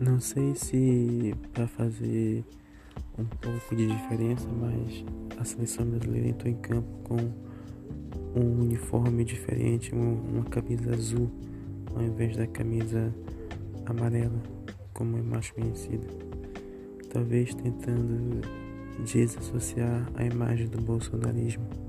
Não sei se para fazer um pouco de diferença, mas a seleção brasileira entrou em campo com um uniforme diferente, uma camisa azul ao invés da camisa amarela, como é mais conhecida. Talvez tentando desassociar a imagem do bolsonarismo.